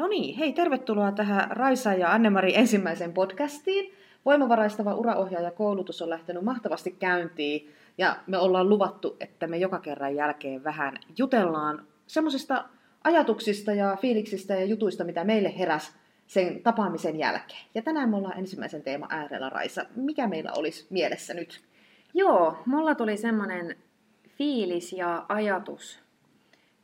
No niin, hei, tervetuloa tähän Raisa ja Annemari ensimmäiseen podcastiin. Voimavaraistava uraohjaajakoulutus on lähtenyt mahtavasti käyntiin ja me ollaan luvattu, että me joka kerran jälkeen vähän jutellaan semmoisista ajatuksista ja fiiliksistä ja jutuista, mitä meille heräs sen tapaamisen jälkeen. Ja tänään me ollaan ensimmäisen teema äärellä, Raisa. Mikä meillä olisi mielessä nyt? Joo, mulla tuli semmoinen fiilis ja ajatus,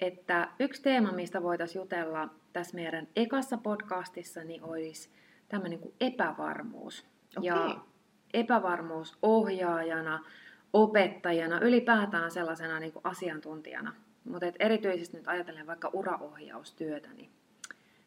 että yksi teema, mistä voitaisiin jutella tässä meidän ekassa podcastissa, niin olisi tämmöinen kuin epävarmuus. Okei. Ja epävarmuus ohjaajana, opettajana, ylipäätään sellaisena niin kuin asiantuntijana. Mutta erityisesti nyt ajatellen vaikka uraohjaustyötä, niin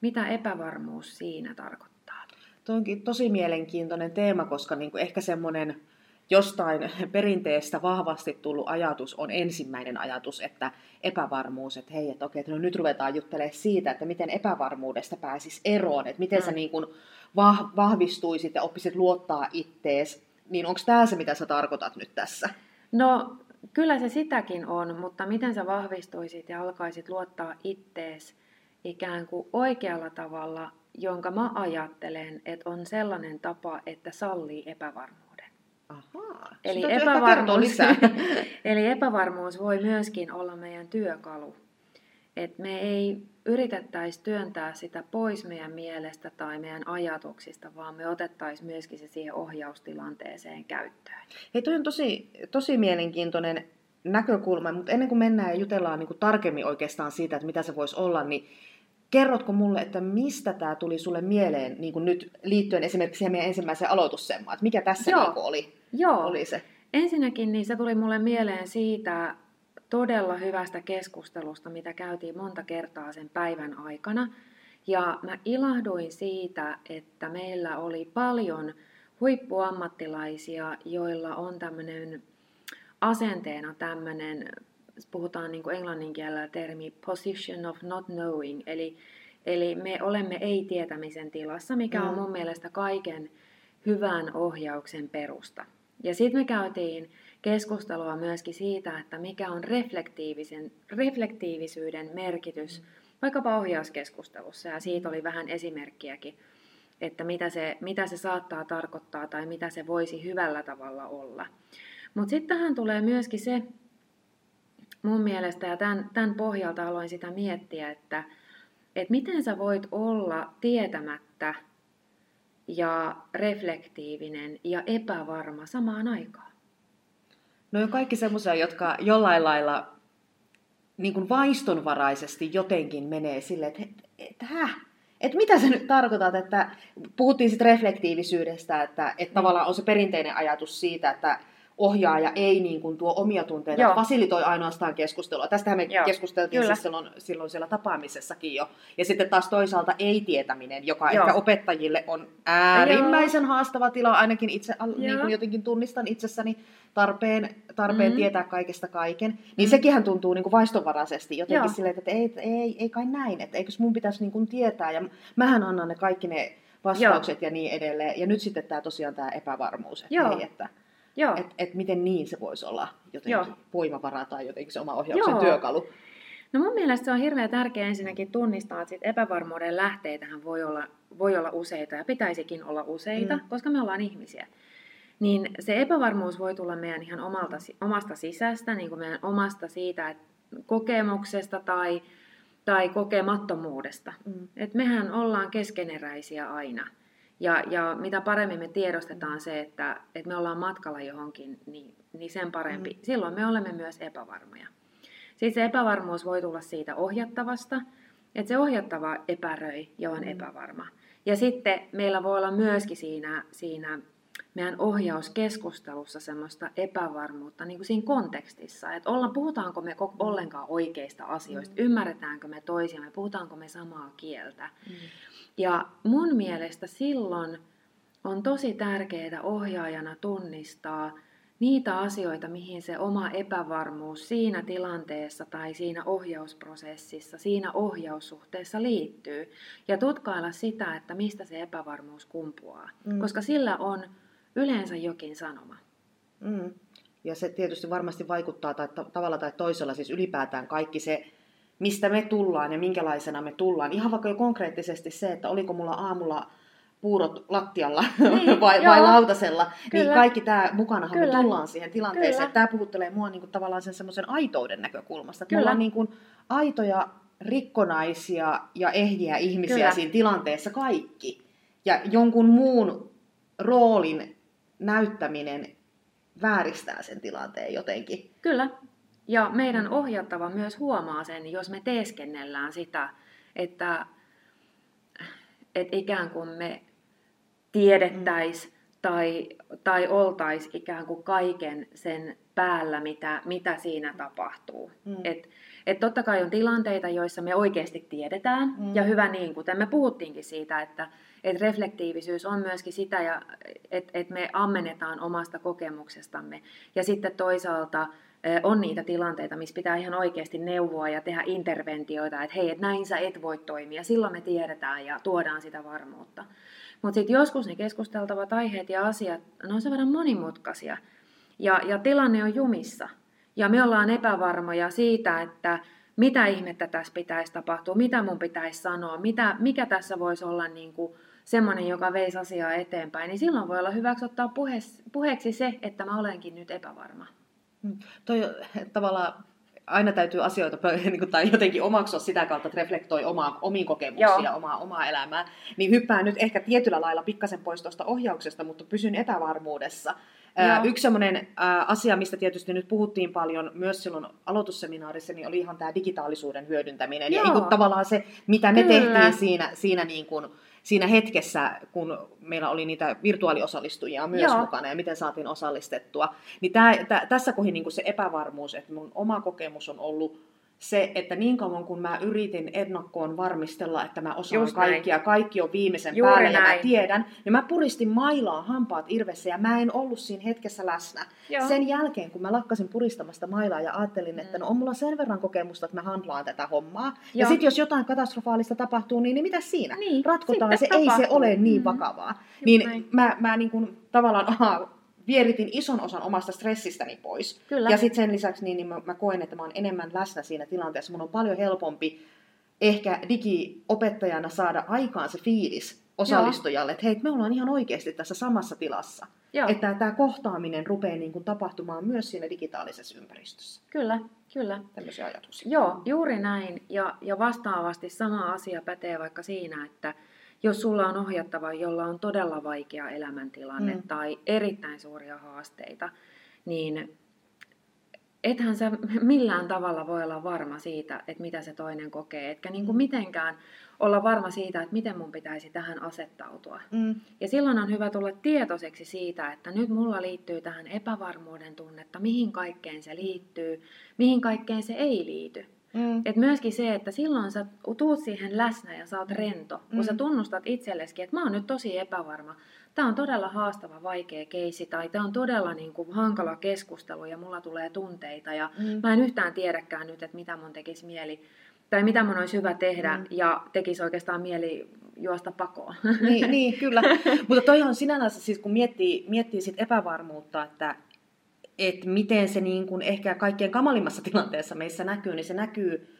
mitä epävarmuus siinä tarkoittaa? Tuo onkin tosi mielenkiintoinen teema, koska niin kuin ehkä semmoinen jostain perinteestä vahvasti tullut ajatus on ensimmäinen ajatus, että epävarmuus, että hei, että okei, että no nyt ruvetaan juttelemaan siitä, että miten epävarmuudesta pääsis eroon, että miten mm. sä niin kuin vah- vahvistuisit ja oppisit luottaa ittees, niin onko tämä se, mitä sä tarkoitat nyt tässä? No, kyllä se sitäkin on, mutta miten sä vahvistuisit ja alkaisit luottaa ittees ikään kuin oikealla tavalla, jonka mä ajattelen, että on sellainen tapa, että sallii epävarmuuden. Eli epävarmuus, eli epävarmuus voi myöskin olla meidän työkalu. Et me ei yritettäisi työntää sitä pois meidän mielestä tai meidän ajatuksista, vaan me otettaisiin myöskin se siihen ohjaustilanteeseen käyttöön. Hei, toi on tosi, tosi mielenkiintoinen näkökulma, mutta ennen kuin mennään ja jutellaan niin kuin tarkemmin oikeastaan siitä, että mitä se voisi olla, niin kerrotko mulle, että mistä tämä tuli sulle mieleen niin kuin nyt liittyen esimerkiksi siihen meidän ensimmäiseen aloitussemmaan, että mikä tässä Joo. niin oli, Joo, oli se? ensinnäkin niin se tuli mulle mieleen siitä todella hyvästä keskustelusta, mitä käytiin monta kertaa sen päivän aikana. Ja mä ilahduin siitä, että meillä oli paljon huippuammattilaisia, joilla on tämmöinen asenteena tämmöinen, puhutaan niin kuin englannin kielellä termi position of not knowing, eli, eli me olemme ei-tietämisen tilassa, mikä on Mm. mun mielestä kaiken hyvän ohjauksen perusta. Ja sitten me käytiin keskustelua myöskin siitä, että mikä on reflektiivisen, reflektiivisyyden merkitys vaikkapa ohjauskeskustelussa, ja siitä oli vähän esimerkkiäkin, että mitä se, mitä se saattaa tarkoittaa tai mitä se voisi hyvällä tavalla olla. Mutta sitten tähän tulee myöskin se, mun mielestä, ja tämän, tämän pohjalta aloin sitä miettiä, että, että miten sä voit olla tietämättä ja reflektiivinen ja epävarma samaan aikaan. No on kaikki semmoisia, jotka jollain lailla niin kuin vaistonvaraisesti jotenkin menee silleen, että, että häh? Että mitä sä nyt tarkoitat, että puhuttiin sitten reflektiivisyydestä, että, että tavallaan on se perinteinen ajatus siitä, että ohjaaja ei niin kuin tuo omia tunteita, Joo. fasilitoi ainoastaan keskustelua. Tästähän me Joo, keskusteltiin kyllä. siis silloin, silloin siellä tapaamisessakin jo. Ja sitten taas toisaalta ei-tietäminen, joka Joo. ehkä opettajille on äärimmäisen haastava tila, ainakin itse niin Joo. kuin jotenkin tunnistan itsessäni tarpeen, tarpeen Mhm. tietää kaikesta kaiken. Niin Mhm. sekinhän tuntuu niin kuin vaistonvaraisesti jotenkin Joo. silleen, että ei, ei, ei kai näin, että eikös mun pitäisi niin kuin tietää. Ja mähän annan ne kaikki ne vastaukset ja niin edelleen. Ja nyt sitten tämä tosiaan tämä epävarmuus, että, Joo. hei, että Joo, et, miten niin se voisi olla jotenkin Joo. voimavara tai jotenkin se oma ohjauksen Joo. työkalu. No mun mielestä se on hirveän tärkeää ensinnäkin tunnistaa, että sit epävarmuuden lähteitähän voi olla, voi olla useita ja pitäisikin olla useita, Mm. koska me ollaan ihmisiä. Niin se epävarmuus voi tulla meidän ihan omalta, omasta sisästä, niin kuin meidän omasta siitä että kokemuksesta tai, tai kokemattomuudesta. Mm. Et mehän ollaan keskeneräisiä aina. Ja, ja mitä paremmin me tiedostetaan se, että, että me ollaan matkalla johonkin, niin, niin sen parempi. Mm. Silloin me olemme myös epävarmoja. Sitten se epävarmuus voi tulla siitä ohjattavasta, että se ohjattava epäröi ja on Mm. epävarma. Ja sitten meillä voi olla myöskin siinä, siinä meidän ohjauskeskustelussa semmoista epävarmuutta niin kuin siinä kontekstissa, että olla, puhutaanko me koko- ollenkaan oikeista asioista, Mm. ymmärretäänkö me toisiamme, puhutaanko me samaa kieltä. Mm. Ja mun mielestä silloin on tosi tärkeää ohjaajana tunnistaa niitä asioita, mihin se oma epävarmuus siinä tilanteessa tai siinä ohjausprosessissa, siinä ohjaussuhteessa liittyy. Ja tutkailla sitä, että mistä se epävarmuus kumpuaa. Mm. Koska sillä on yleensä jokin sanoma. Mm. Ja se tietysti varmasti vaikuttaa tai ta- tavalla tai toisella, siis ylipäätään kaikki se mistä me tullaan ja minkälaisena me tullaan. Ihan vaikka jo konkreettisesti se, että oliko mulla aamulla puurot lattialla niin, vai, vai lautasella, niin Kyllä. niin kaikki tämä mukanahan Kyllä. me tullaan siihen tilanteeseen. Tämä puhuttelee mua niin kuin, tavallaan sen semmoisen aitouden näkökulmasta. Että me ollaan niin kuin, aitoja, rikkonaisia ja ehjiä ihmisiä Kyllä. siinä tilanteessa kaikki. Ja jonkun muun roolin näyttäminen vääristää sen tilanteen jotenkin. Kyllä. Ja meidän ohjattava myös huomaa sen, jos me teeskennellään sitä, että, että ikään kuin me tiedettäisiin mm. tai, tai oltaisiin ikään kuin kaiken sen päällä, mitä, mitä siinä tapahtuu. Mm. Et, et totta kai on tilanteita, joissa me oikeasti tiedetään, mm. ja hyvä niin, kuten me puhuttiinkin siitä, että et reflektiivisyys on myöskin sitä, että et me ammennetaan omasta kokemuksestamme. Ja sitten toisaalta on niitä tilanteita, missä pitää ihan oikeasti neuvoa ja tehdä interventioita, että hei, että näin sä et voi toimia. Silloin me tiedetään ja tuodaan sitä varmuutta. Mutta sitten joskus ne keskusteltavat aiheet ja asiat, ne on sen verran monimutkaisia. Ja, ja tilanne on jumissa. Ja me ollaan epävarmoja siitä, että mitä ihmettä tässä pitäisi tapahtua, mitä mun pitäisi sanoa, mitä, mikä tässä voisi olla niin kuin semmoinen, joka veisi asiaa eteenpäin, niin silloin voi olla hyväksi ottaa puhe, puheeksi se, että mä olenkin nyt epävarma. Hmm. Toi tavallaan aina täytyy asioita niin kuin, tai jotenkin omaksua sitä kautta, että reflektoi omaa, omiin kokemuksia, ja omaa, omaa elämää. Niin hyppään nyt ehkä tietyllä lailla pikkasen pois tuosta ohjauksesta, mutta pysyn epävarmuudessa. Joo. Yksi sellainen asia, mistä tietysti nyt puhuttiin paljon myös silloin aloitusseminaarissa, niin oli ihan tämä digitaalisuuden hyödyntäminen. Joo. Ja niin tavallaan se, mitä me Kyllä. tehtiin siinä, siinä niin kuin, siinä hetkessä, kun meillä oli niitä virtuaaliosallistujia myös Joo. mukana ja miten saatiin osallistettua. Niin tää, tää, tässä kohin niin se epävarmuus, että mun oma kokemus on ollut se, että niin kauan kun mä yritin ennakkoon varmistella, että mä osaan Just kaikkia, näin. kaikki on viimeisen Juuri päälle näin. ja mä tiedän, niin mä puristin mailaa hampaat irvessä ja mä en ollut siinä hetkessä läsnä. Joo. Sen jälkeen, kun mä lakkasin puristamasta mailaa ja ajattelin, että no on mulla sen verran kokemusta, että mä handlaan tätä hommaa. Joo. Ja sitten jos jotain katastrofaalista tapahtuu, niin, niin mitä siinä? Niin, Ratkotaan se, tapahtuu. ei se ole niin mm-hmm. vakavaa. Mm-hmm. Niin mä, mä niin kuin, tavallaan, aha, vieritin ison osan omasta stressistäni pois. Kyllä. Ja sitten sen lisäksi niin, niin mä, mä koen, että mä oon enemmän läsnä siinä tilanteessa. Mun on paljon helpompi ehkä digiopettajana saada aikaan se fiilis osallistujalle, Joo. että hei, me ollaan ihan oikeasti tässä samassa tilassa. Joo. Että tämä kohtaaminen rupeaa niin kuin tapahtumaan myös siinä digitaalisessa ympäristössä. Kyllä, kyllä. Tämmöisiä ajatuksia. Joo, juuri näin. Ja, ja vastaavasti sama asia pätee vaikka siinä, että jos sulla on ohjattava, jolla on todella vaikea elämäntilanne mm. tai erittäin suuria haasteita, niin ethän sä millään tavalla voi olla varma siitä, että mitä se toinen kokee, etkä niin kuin mm. mitenkään olla varma siitä, että miten mun pitäisi tähän asettautua. Mm. Ja silloin on hyvä tulla tietoiseksi siitä, että nyt mulla liittyy tähän epävarmuuden tunnetta, mihin kaikkeen se liittyy, mihin kaikkeen se ei liity. Mm. Et myöskin se, että silloin sä tuut siihen läsnä ja sä oot rento, kun mm. sä tunnustat itselleskin, että mä oon nyt tosi epävarma. Tämä on todella haastava, vaikea keisi tai tämä on todella niin kuin, hankala keskustelu ja mulla tulee tunteita ja mm. mä en yhtään tiedäkään nyt, että mitä mun tekisi mieli tai mitä mun olisi hyvä tehdä mm. ja tekisi oikeastaan mieli juosta pakoon. Niin, niin kyllä. Mutta toi on sinänsä siis, kun miettii, miettii sit epävarmuutta, että että miten se niin kuin ehkä kaikkien kamalimmassa tilanteessa meissä näkyy, niin se näkyy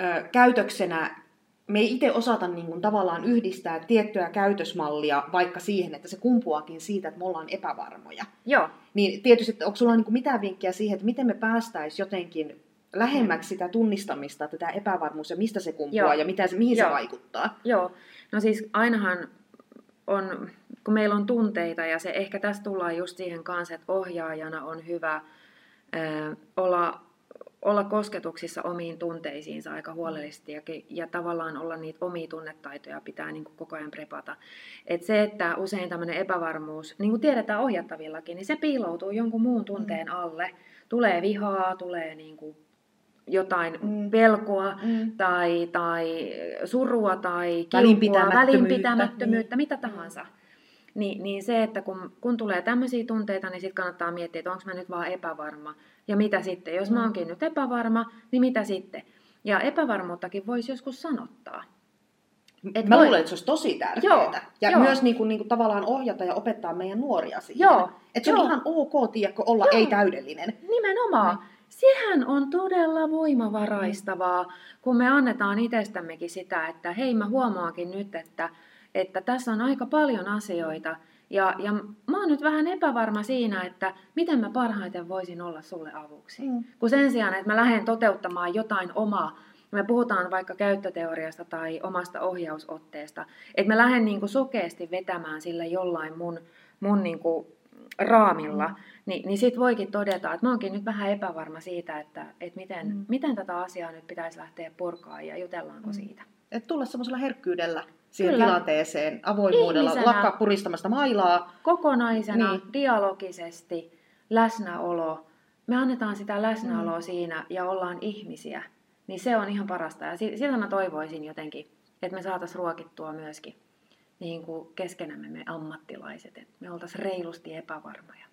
ö, käytöksenä. Me ei itse osata niin kuin, tavallaan yhdistää tiettyä käytösmallia vaikka siihen, että se kumpuakin siitä, että me ollaan epävarmoja. Joo. Niin tietysti, että onko sulla niin kuin mitään vinkkiä siihen, että miten me päästäisiin jotenkin lähemmäksi sitä tunnistamista, että tämä epävarmuus ja mistä se kumpuaa Joo. ja mitä se, mihin Joo. se vaikuttaa? Joo, no siis ainahan on kun meillä on tunteita ja se ehkä tässä tullaan just siihen kanssa, että ohjaajana on hyvä ää, olla, olla kosketuksissa omiin tunteisiinsa aika huolellisesti ja, ja tavallaan olla niitä omia tunnetaitoja pitää niin kuin koko ajan prepata. Et se, että usein tämmöinen epävarmuus, niin kuin tiedetään ohjattavillakin, niin se piiloutuu jonkun muun tunteen mm. alle. Tulee vihaa, tulee niin kuin jotain mm. pelkoa mm. Tai, tai surua tai kilpua, välinpitämättömyyttä, välinpitämättömyyttä niin. mitä tahansa. Mm. Niin, niin se, että kun, kun tulee tämmöisiä tunteita, niin sitten kannattaa miettiä, että onko mä nyt vaan epävarma. Ja mitä sitten? Jos mä mm. oonkin nyt epävarma, niin mitä sitten? Ja epävarmuuttakin voisi joskus sanottaa. Et mä voi... luulen, että se olisi tosi tärkeää. Joo, ja joo. myös niin kuin, niin kuin, tavallaan ohjata ja opettaa meidän nuoria siihen. Joo, että se joo. on ihan ok, tiedätkö, olla joo. ei-täydellinen. Nimenomaan. Sehän on todella voimavaraistavaa, kun me annetaan itsestämmekin sitä, että hei mä huomaakin nyt, että, että tässä on aika paljon asioita, ja, ja mä oon nyt vähän epävarma siinä, että miten mä parhaiten voisin olla sulle avuksi. Mm. Kun sen sijaan, että mä lähden toteuttamaan jotain omaa, me puhutaan vaikka käyttöteoriasta tai omasta ohjausotteesta, että mä lähden niin kuin sokeasti vetämään sillä jollain mun, mun niin kuin raamilla, mm. Niin, niin sit voikin todeta, että mä oonkin nyt vähän epävarma siitä, että, että miten, mm. miten tätä asiaa nyt pitäisi lähteä purkaa ja jutellaanko mm. siitä. Että tulla semmoisella herkkyydellä siihen Kyllä. tilanteeseen, avoimuudella, Ihmisenä, lakkaa puristamasta mailaa. Kokonaisena, niin. dialogisesti, läsnäolo. Me annetaan sitä läsnäoloa mm. siinä ja ollaan ihmisiä. Niin se on ihan parasta. Ja sitä mä toivoisin jotenkin, että me saataisiin ruokittua myöskin niin kuin keskenämme me ammattilaiset, että me oltaisiin reilusti epävarmoja.